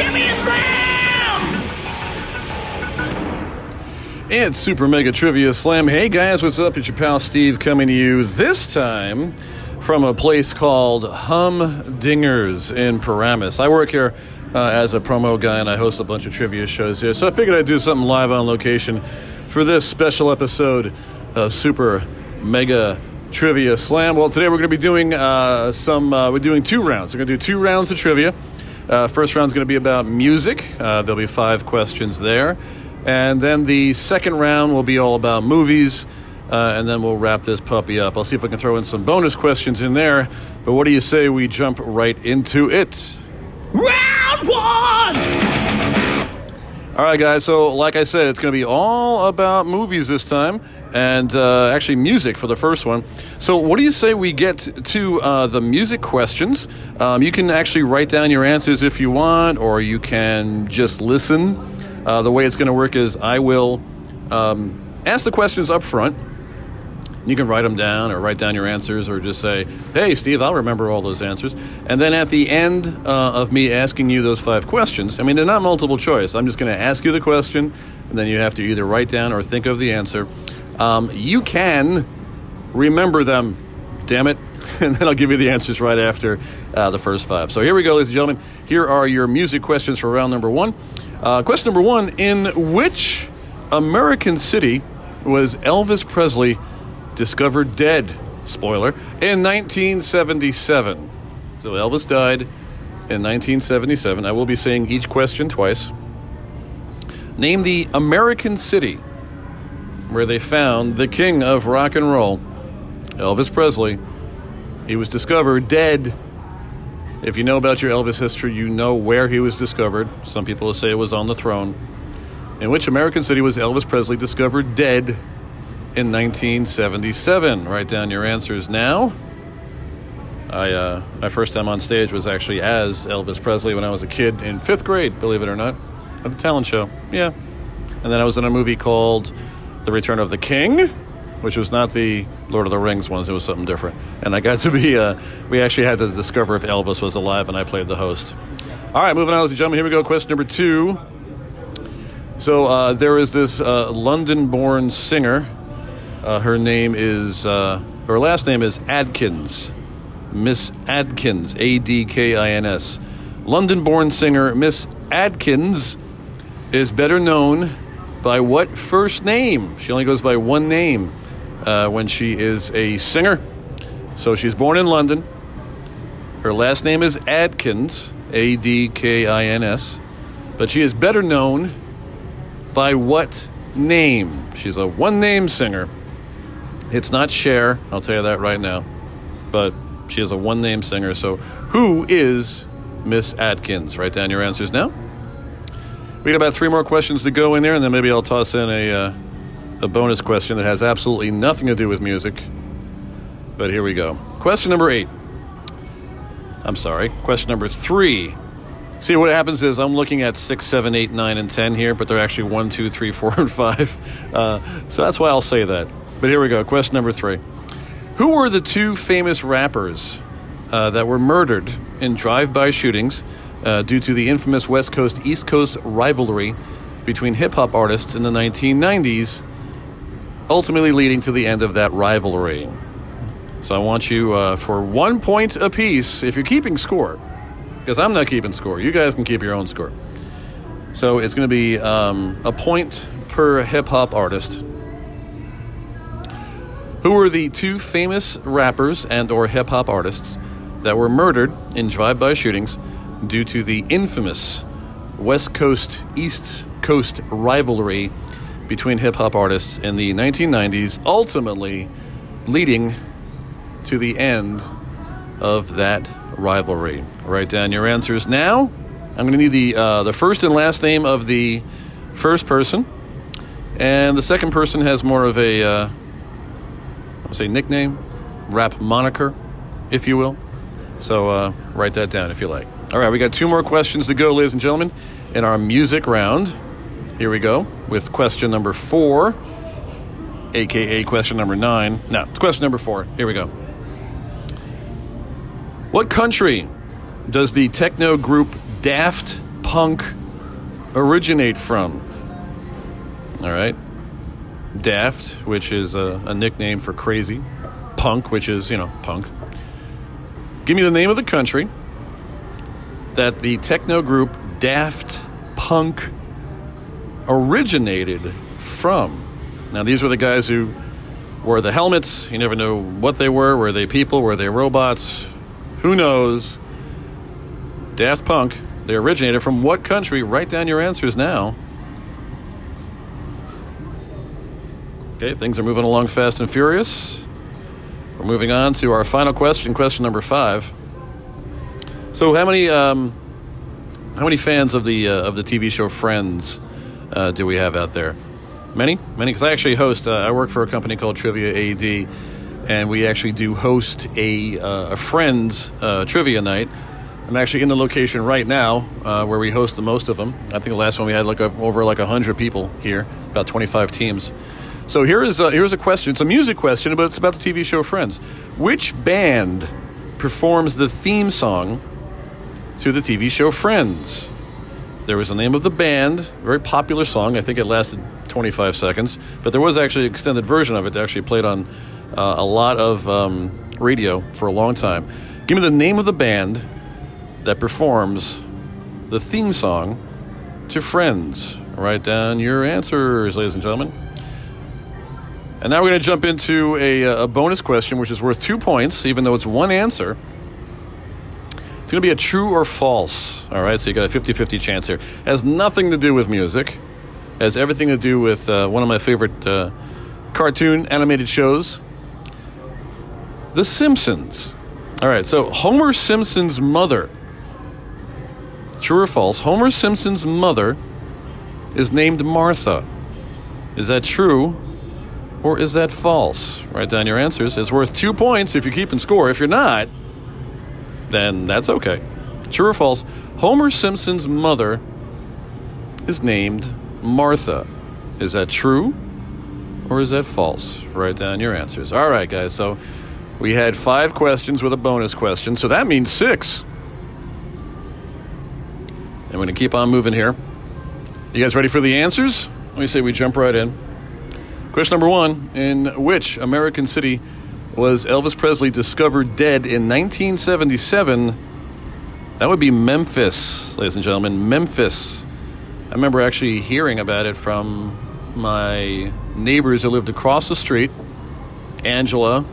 Mega Timmy Slam! And Super Mega Trivia Slam. Hey guys, what's up? It's your pal Steve coming to you this time from a place called Humdingers in Paramus. I work here uh, as a promo guy and I host a bunch of trivia shows here. So I figured I'd do something live on location for this special episode of Super Mega Trivia Slam. Well, today we're going to be doing uh, some, uh, we're doing two rounds. We're going to do two rounds of trivia. Uh, first round's going to be about music. Uh, there'll be five questions there. And then the second round will be all about movies. Uh, and then we'll wrap this puppy up. I'll see if I can throw in some bonus questions in there. But what do you say we jump right into it? Round one! All right, guys. So, like I said, it's going to be all about movies this time, and uh, actually music for the first one. So, what do you say we get to uh, the music questions? Um, you can actually write down your answers if you want, or you can just listen. Uh, the way it's going to work is I will um, ask the questions up front. You can write them down or write down your answers or just say, hey, Steve, I'll remember all those answers. And then at the end uh, of me asking you those five questions, I mean, they're not multiple choice. I'm just going to ask you the question, and then you have to either write down or think of the answer. Um, you can remember them, damn it. And then I'll give you the answers right after uh, the first five. So here we go, ladies and gentlemen. Here are your music questions for round number one. Uh, question number one In which American city was Elvis Presley discovered dead? Spoiler. In 1977. So Elvis died in 1977. I will be saying each question twice. Name the American city where they found the king of rock and roll, Elvis Presley. He was discovered dead. If you know about your Elvis history, you know where he was discovered. Some people say it was on the throne. In which American city was Elvis Presley discovered dead in 1977? Write down your answers now. I, uh, my first time on stage was actually as Elvis Presley when I was a kid in fifth grade, believe it or not, at a talent show. Yeah. And then I was in a movie called The Return of the King, which was not the Lord of the Rings ones. It was something different. And I got to be, uh, we actually had to discover if Elvis was alive, and I played the host. All right, moving on, ladies and gentlemen. Here we go. Question number two. So uh, there is this uh, London-born singer. Uh, her name is, uh, her last name is Adkins. Miss Adkins, A D K I N S. London born singer Miss Adkins is better known by what first name? She only goes by one name uh, when she is a singer. So she's born in London. Her last name is Adkins, A D K I N S. But she is better known by what name? She's a one name singer. It's not Cher, I'll tell you that right now. But she is a one name singer. So, who is Miss Adkins? Write down your answers now. We got about three more questions to go in there, and then maybe I'll toss in a, uh, a bonus question that has absolutely nothing to do with music. But here we go. Question number eight. I'm sorry. Question number three. See, what happens is I'm looking at six, seven, eight, nine, and ten here, but they're actually one, two, three, four, and five. Uh, so that's why I'll say that. But here we go. Question number three. Who were the two famous rappers uh, that were murdered in drive by shootings uh, due to the infamous West Coast East Coast rivalry between hip hop artists in the 1990s, ultimately leading to the end of that rivalry? So I want you uh, for one point apiece if you're keeping score, because I'm not keeping score. You guys can keep your own score. So it's going to be um, a point per hip hop artist. Who were the two famous rappers and or hip hop artists that were murdered in drive-by shootings due to the infamous West Coast East Coast rivalry between hip hop artists in the 1990s, ultimately leading to the end of that rivalry. Write down your answers now. I'm going to need the uh, the first and last name of the first person, and the second person has more of a uh, I'll say nickname, rap moniker, if you will. So uh, write that down if you like. All right, we got two more questions to go, ladies and gentlemen, in our music round. Here we go with question number four, aka question number nine. No, it's question number four. Here we go. What country does the techno group Daft Punk originate from? All right. Daft, which is a, a, nickname for crazy. Punk, which is, you know, punk. Give me the name of the country that the techno group Daft Punk originated from. Now, these were the guys who wore the helmets. You never know what they were. Were they people? Were they robots? Who knows? Daft Punk, they originated from what country? Write down your answers now. Okay, things are moving along fast and furious. We're moving on to our final question, question number five. So, how many um, how many fans of the uh, of the TV show Friends uh, do we have out there? Many, many. Because I actually host. Uh, I work for a company called Trivia AD, and we actually do host a uh, a Friends uh, trivia night. I'm actually in the location right now uh, where we host the most of them. I think the last one we had like a, over like hundred people here, about 25 teams. So here is a, here's a question. It's a music question, but it's about the TV show Friends. Which band performs the theme song to the TV show Friends? There was the name of the band, very popular song. I think it lasted 25 seconds, but there was actually an extended version of it that actually played on uh, a lot of um, radio for a long time. Give me the name of the band that performs the theme song to Friends. Write down your answers, ladies and gentlemen. And now we're going to jump into a, a, bonus question, which is worth two points, even though it's one answer. It's going to be a true or false. All right, so you got a 50 50 chance here. Has nothing to do with music, has everything to do with uh, one of my favorite uh, cartoon animated shows The Simpsons. All right, so Homer Simpson's mother. True or false? Homer Simpson's mother is named Martha. Is that true or is that false? Write down your answers. It's worth two points if you're keeping score. If you're not, then that's okay. True or false? Homer Simpson's mother is named Martha. Is that true or is that false? Write down your answers. All right, guys. So we had five questions with a bonus question. So that means six. We're going to keep on moving here. You guys ready for the answers? Let me say we jump right in. Question number one In which American city was Elvis Presley discovered dead in 1977? That would be Memphis, ladies and gentlemen. Memphis. I remember actually hearing about it from my neighbors who lived across the street. Angela,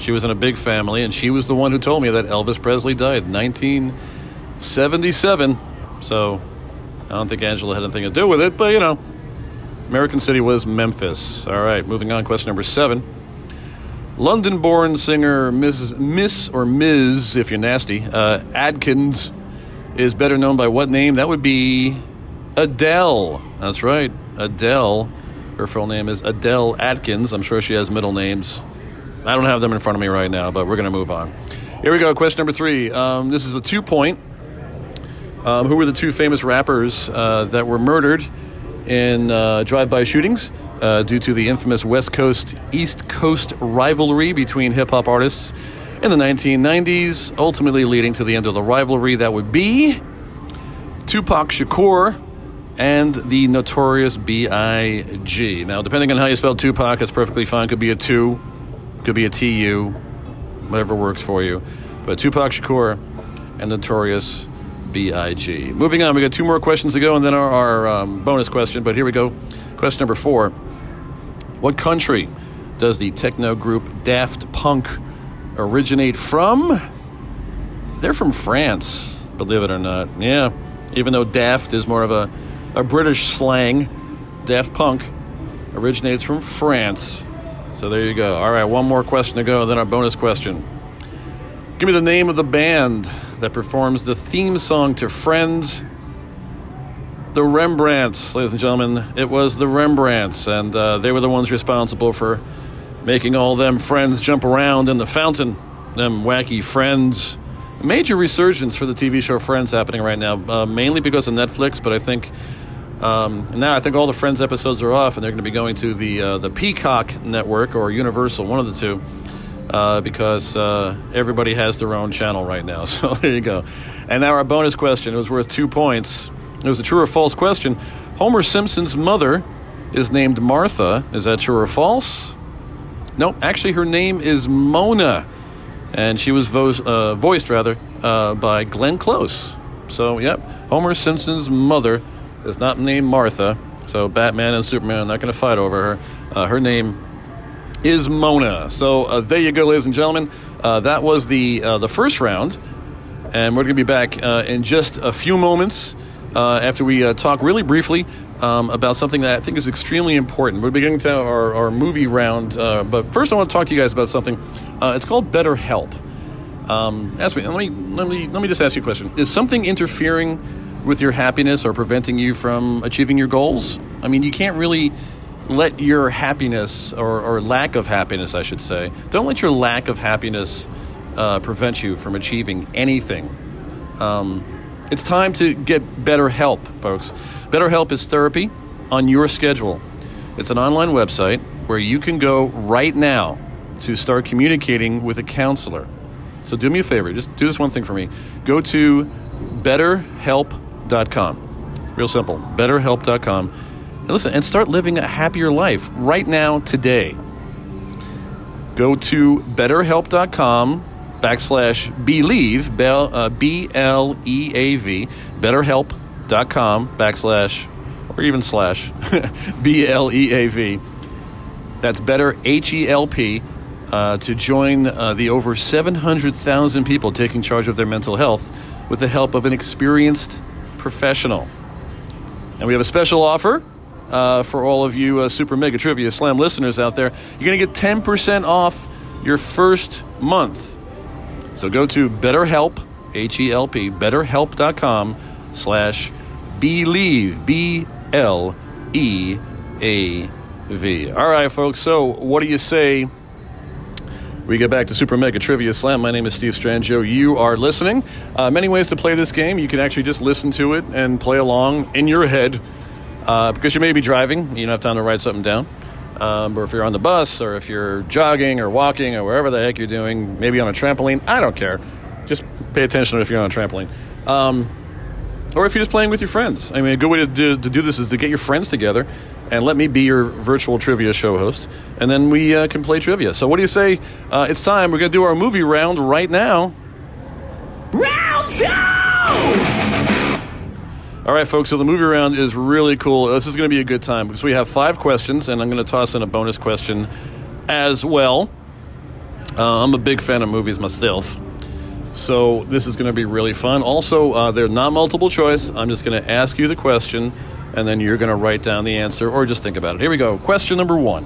she was in a big family, and she was the one who told me that Elvis Presley died in 1977. So I don't think Angela had anything to do with it, but you know, American city was Memphis. All right, moving on. Question number seven. London born singer Mrs. Miss or Ms., if you're nasty, uh, Adkins is better known by what name? That would be Adele. That's right, Adele. Her full name is Adele Adkins. I'm sure she has middle names. I don't have them in front of me right now, but we're going to move on. Here we go. Question number three. Um, this is a two point. Um, who were the two famous rappers uh, that were murdered in uh, drive by shootings uh, due to the infamous West Coast East Coast rivalry between hip hop artists in the 1990s, ultimately leading to the end of the rivalry? That would be Tupac Shakur and the notorious B.I.G. Now, depending on how you spell Tupac, it's perfectly fine. Could be a two, could be a T-U, whatever works for you. But Tupac Shakur and notorious B.I.G. Moving on, we got two more questions to go, and then our, our um, bonus question. But here we go. Question number four: What country does the techno group Daft Punk originate from? They're from France, believe it or not. Yeah, even though Daft is more of a, a British slang, Daft Punk originates from France. So there you go. All right, one more question to go, then our bonus question. Give me the name of the band that performs the theme song to Friends. The Rembrandts, ladies and gentlemen. It was the Rembrandts, and uh, they were the ones responsible for making all them friends jump around in the fountain. Them wacky friends. Major resurgence for the TV show Friends happening right now, uh, mainly because of Netflix, but I think um, now I think all the Friends episodes are off, and they're going to be going to the uh, the Peacock network or Universal, one of the two uh, because uh, everybody has their own channel right now. So there you go. And now our bonus question. It was worth two points. It was a true or false question. Homer Simpson's mother is named Martha. Is that true or false? No, actually, her name is Mona, and she was vo- uh, voiced rather uh, by Glenn Close. So, yep, Homer Simpson's mother is not named Martha. So Batman and Superman are not going to fight over her. Uh, her name is Mona. So uh, there you go, ladies and gentlemen. Uh, that was the uh, the first round, and we're going to be back in just a few moments uh, after we uh, talk really briefly um, about something that I think is extremely important. We're beginning to our, our movie round, but first I want to talk to you guys about something. it's called BetterHelp. Um, ask me. Let me let me let me just ask you a question. Is something interfering with your happiness or preventing you from achieving your goals? I mean, you can't really let your happiness or, or, lack of happiness, I should say, don't let your lack of happiness uh, prevent you from achieving anything. Um, it's time to get better help, folks. BetterHelp is therapy on your schedule. It's an online website where you can go right now to start communicating with a counselor. So do me a favor, just do this one thing for me. Go to betterhelp.com. Real simple, betterhelp.com and listen, and start living a happier life right now, today. Go to betterhelp.com backslash bleav, uh, B L E A V, betterhelp.com backslash, or even slash, B L E A V. That's better, H E L P, uh, to join uh, the over 700,000 people taking charge of their mental health with the help of an experienced professional. And we have a special offer uh, for all of you uh, Super Mega Trivia Slam listeners out there. You're going to get 10% off your first month. So go to BetterHelp, H-E-L-P, betterhelp.com slash bleav, B-L-E-A-V. All right, folks, so what do you say we get back to Super Mega Trivia Slam. My name is Steve Strangio. You are listening. Uh, many ways to play this game. You can actually just listen to it and play along in your head uh, because you may be driving, you don't have time to write something down. Um, or if you're on the bus, or if you're jogging or walking, or wherever the heck you're doing, maybe on a trampoline, I don't care. Just pay attention if you're on a trampoline. Um, or if you're just playing with your friends. I mean, a good way to do, to do, this is to get your friends together and let me be your virtual trivia show host, and then we uh, can play trivia. So, what do you say? Uh, it's time. We're going to do our movie round right now. Round two! All right, folks. So the movie round is really cool. This is going to be a good time because we have five questions, and I'm going to toss in a bonus question as well. Uh, I'm a big fan of movies myself, so this is going to be really fun. Also, uh, they're not multiple choice. I'm just going to ask you the question, and then you're going to write down the answer or just think about it. Here we go. Question number one: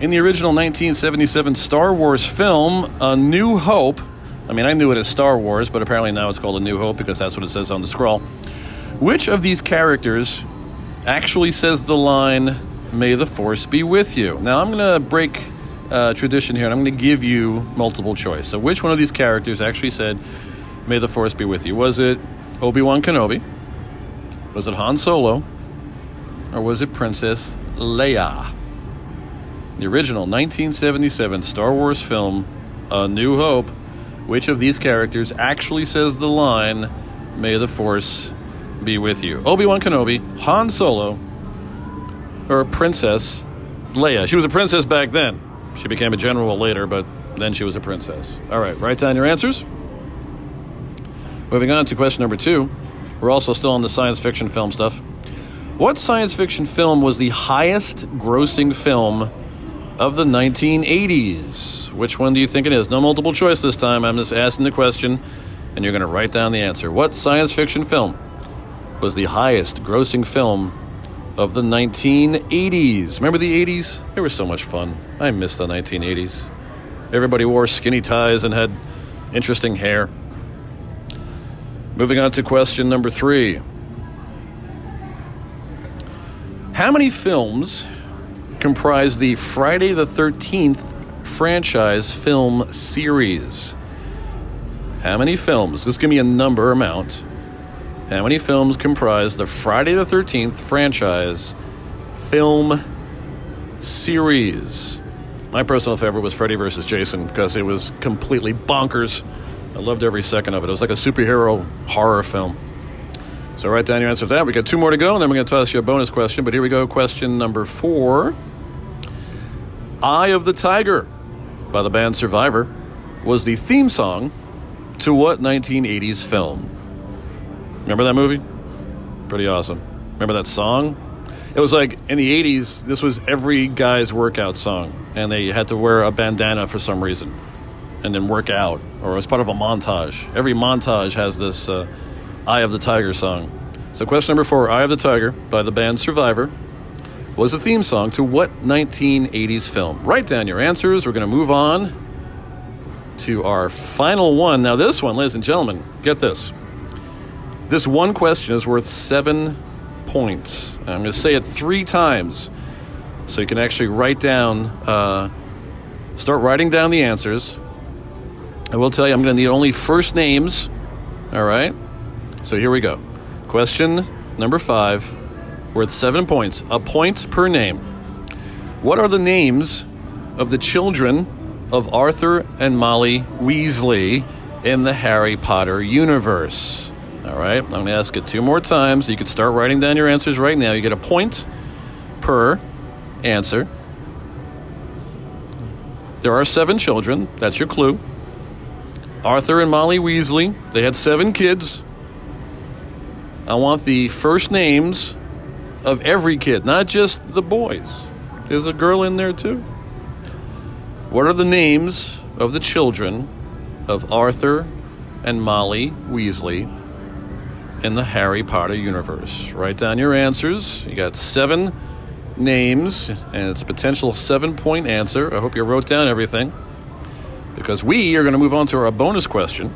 in the original 1977 Star Wars film, A New Hope, I mean, I knew it as Star Wars, but apparently now it's called A New Hope because that's what it says on the scroll. Which of these characters actually says the line, May the Force be with you? Now, I'm going to break uh, tradition here and I'm going to give you multiple choice. So, which one of these characters actually said, May the Force be with you? Was it Obi Wan Kenobi? Was it Han Solo? Or was it Princess Leia? The original 1977 Star Wars film, A New Hope, which of these characters actually says the line, May the Force be with you? Obi Wan Kenobi, Han Solo, or Princess Leia? She was a princess back then. She became a general later, but then she was a princess. All right, write down your answers. Moving on to question number two. We're also still on the science fiction film stuff. What science fiction film was the highest grossing film of the 1980s? Which one do you think it is? No multiple choice this time. I'm just asking the question, and you're going to write down the answer. What science fiction film was the highest grossing film of the 1980s? Remember the 80s? They were so much fun. I miss the 1980s. Everybody wore skinny ties and had interesting hair. Moving on to question number three. How many films comprise the Friday the 13th franchise film series? How many films? This give me a number amount. How many films comprise the Friday the 13th franchise film series? My personal favorite was Freddy vs. Jason because it was completely bonkers. I loved every second of it. It was like a superhero horror film. So write down your answer to that. We got two more to go, and then we're going to toss you a bonus question. But here we go. Question number four Eye of the Tiger by the band Survivor was the theme song to what 1980s film? Remember that movie? Pretty awesome. Remember that song? It was like in the 80s, this was every guy's workout song, and they had to wear a bandana for some reason and then work out, or as part of a montage. Every montage has this uh, Eye of the Tiger song. So, question number four Eye of the Tiger by the band Survivor was the theme song to what 1980s film? Write down your answers. We're going to move on to our final one. Now, this one, ladies and gentlemen, get this. This one question is worth seven points. I'm going to say it three times so you can actually write down, uh, start writing down the answers. I will tell you, I'm going to need only first names. All right? So here we go. Question number five, worth seven points. A point per name. What are the names of the children of Arthur and Molly Weasley in the Harry Potter universe? All right, I'm going to ask it two more times. You can start writing down your answers right now. You get a point per answer. There are seven children. That's your clue. Arthur and Molly Weasley. They had seven kids. I want the first names of every kid, not just the boys. There's a girl in there too. What are the names of the children of Arthur and Molly Weasley in the Harry Potter universe? Write down your answers. You got seven names, and it's potential seven point answer. I hope you wrote down everything because we are going to move on to our bonus question.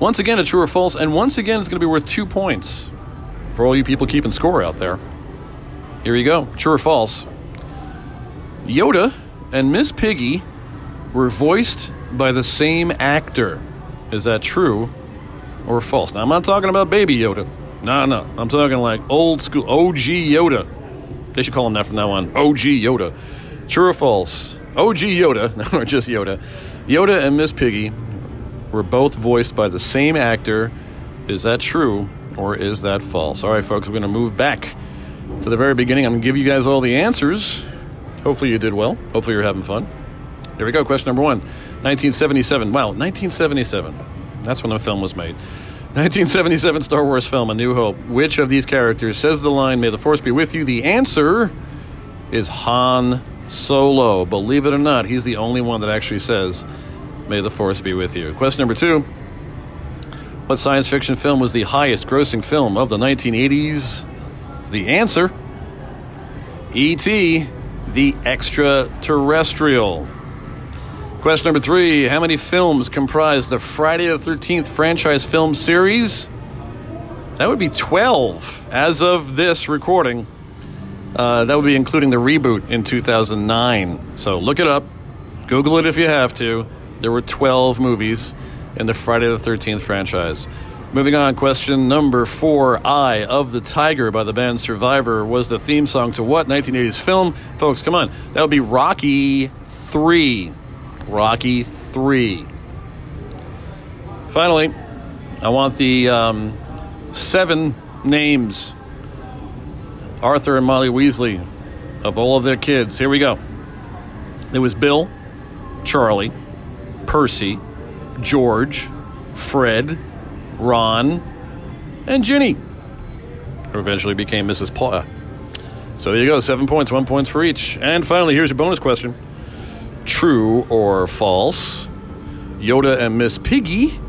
Once again, a true or false, and once again, it's going to be worth two points for all you people keeping score out there. Here you go true or false. Yoda and Miss Piggy were voiced by the same actor. Is that true or false? Now, I'm not talking about Baby Yoda. No, no. I'm talking like old school OG Yoda. They should call him that from now on. OG Yoda. True or false? OG Yoda, or just Yoda. Yoda and Miss Piggy were both voiced by the same actor. Is that true or is that false? All right, folks, we're going to move back to the very beginning. I'm going to give you guys all the answers. Hopefully, you did well. Hopefully, you're having fun. Here we go. Question number one 1977. Wow, 1977. That's when the film was made. 1977 Star Wars film, A New Hope. Which of these characters says the line, May the Force be with you? The answer is Han Solo. Believe it or not, he's the only one that actually says, May the Force be with you. Question number two What science fiction film was the highest grossing film of the 1980s? The answer E.T. The Extraterrestrial. Question number three How many films comprise the Friday the 13th franchise film series? That would be 12 as of this recording. Uh, that would be including the reboot in 2009. So look it up. Google it if you have to. There were 12 movies in the Friday the 13th franchise. Moving on, question number four Eye of the Tiger by the band Survivor was the theme song to what 1980s film? Folks, come on. That would be Rocky 3. Rocky 3. Finally, I want the um, seven names Arthur and Molly Weasley of all of their kids. Here we go. There was Bill, Charlie, Percy, George, Fred, Ron, and Ginny, who eventually became Mrs. Paw. So there you go, seven points, one points for each. And finally, here's your bonus question True or false? Yoda and Miss Piggy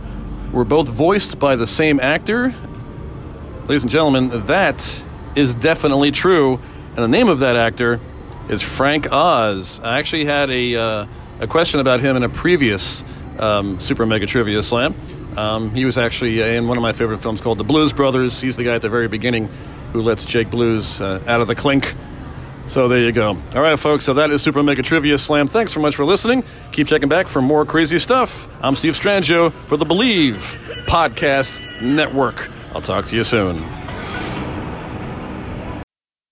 were both voiced by the same actor. Ladies and gentlemen, that is definitely true. And the name of that actor is Frank Oz. I actually had a, uh, a question about him in a previous um, Super Mega Trivia Slam. Um, he was actually in one of my favorite films called The Blues Brothers. He's the guy at the very beginning who lets Jake Blues uh, out of the clink. So there you go. All right, folks. So that is Super Mega Trivia Slam. Thanks so much for listening. Keep checking back for more crazy stuff. I'm Steve Strangio for the Bleav Podcast Network. I'll talk to you soon.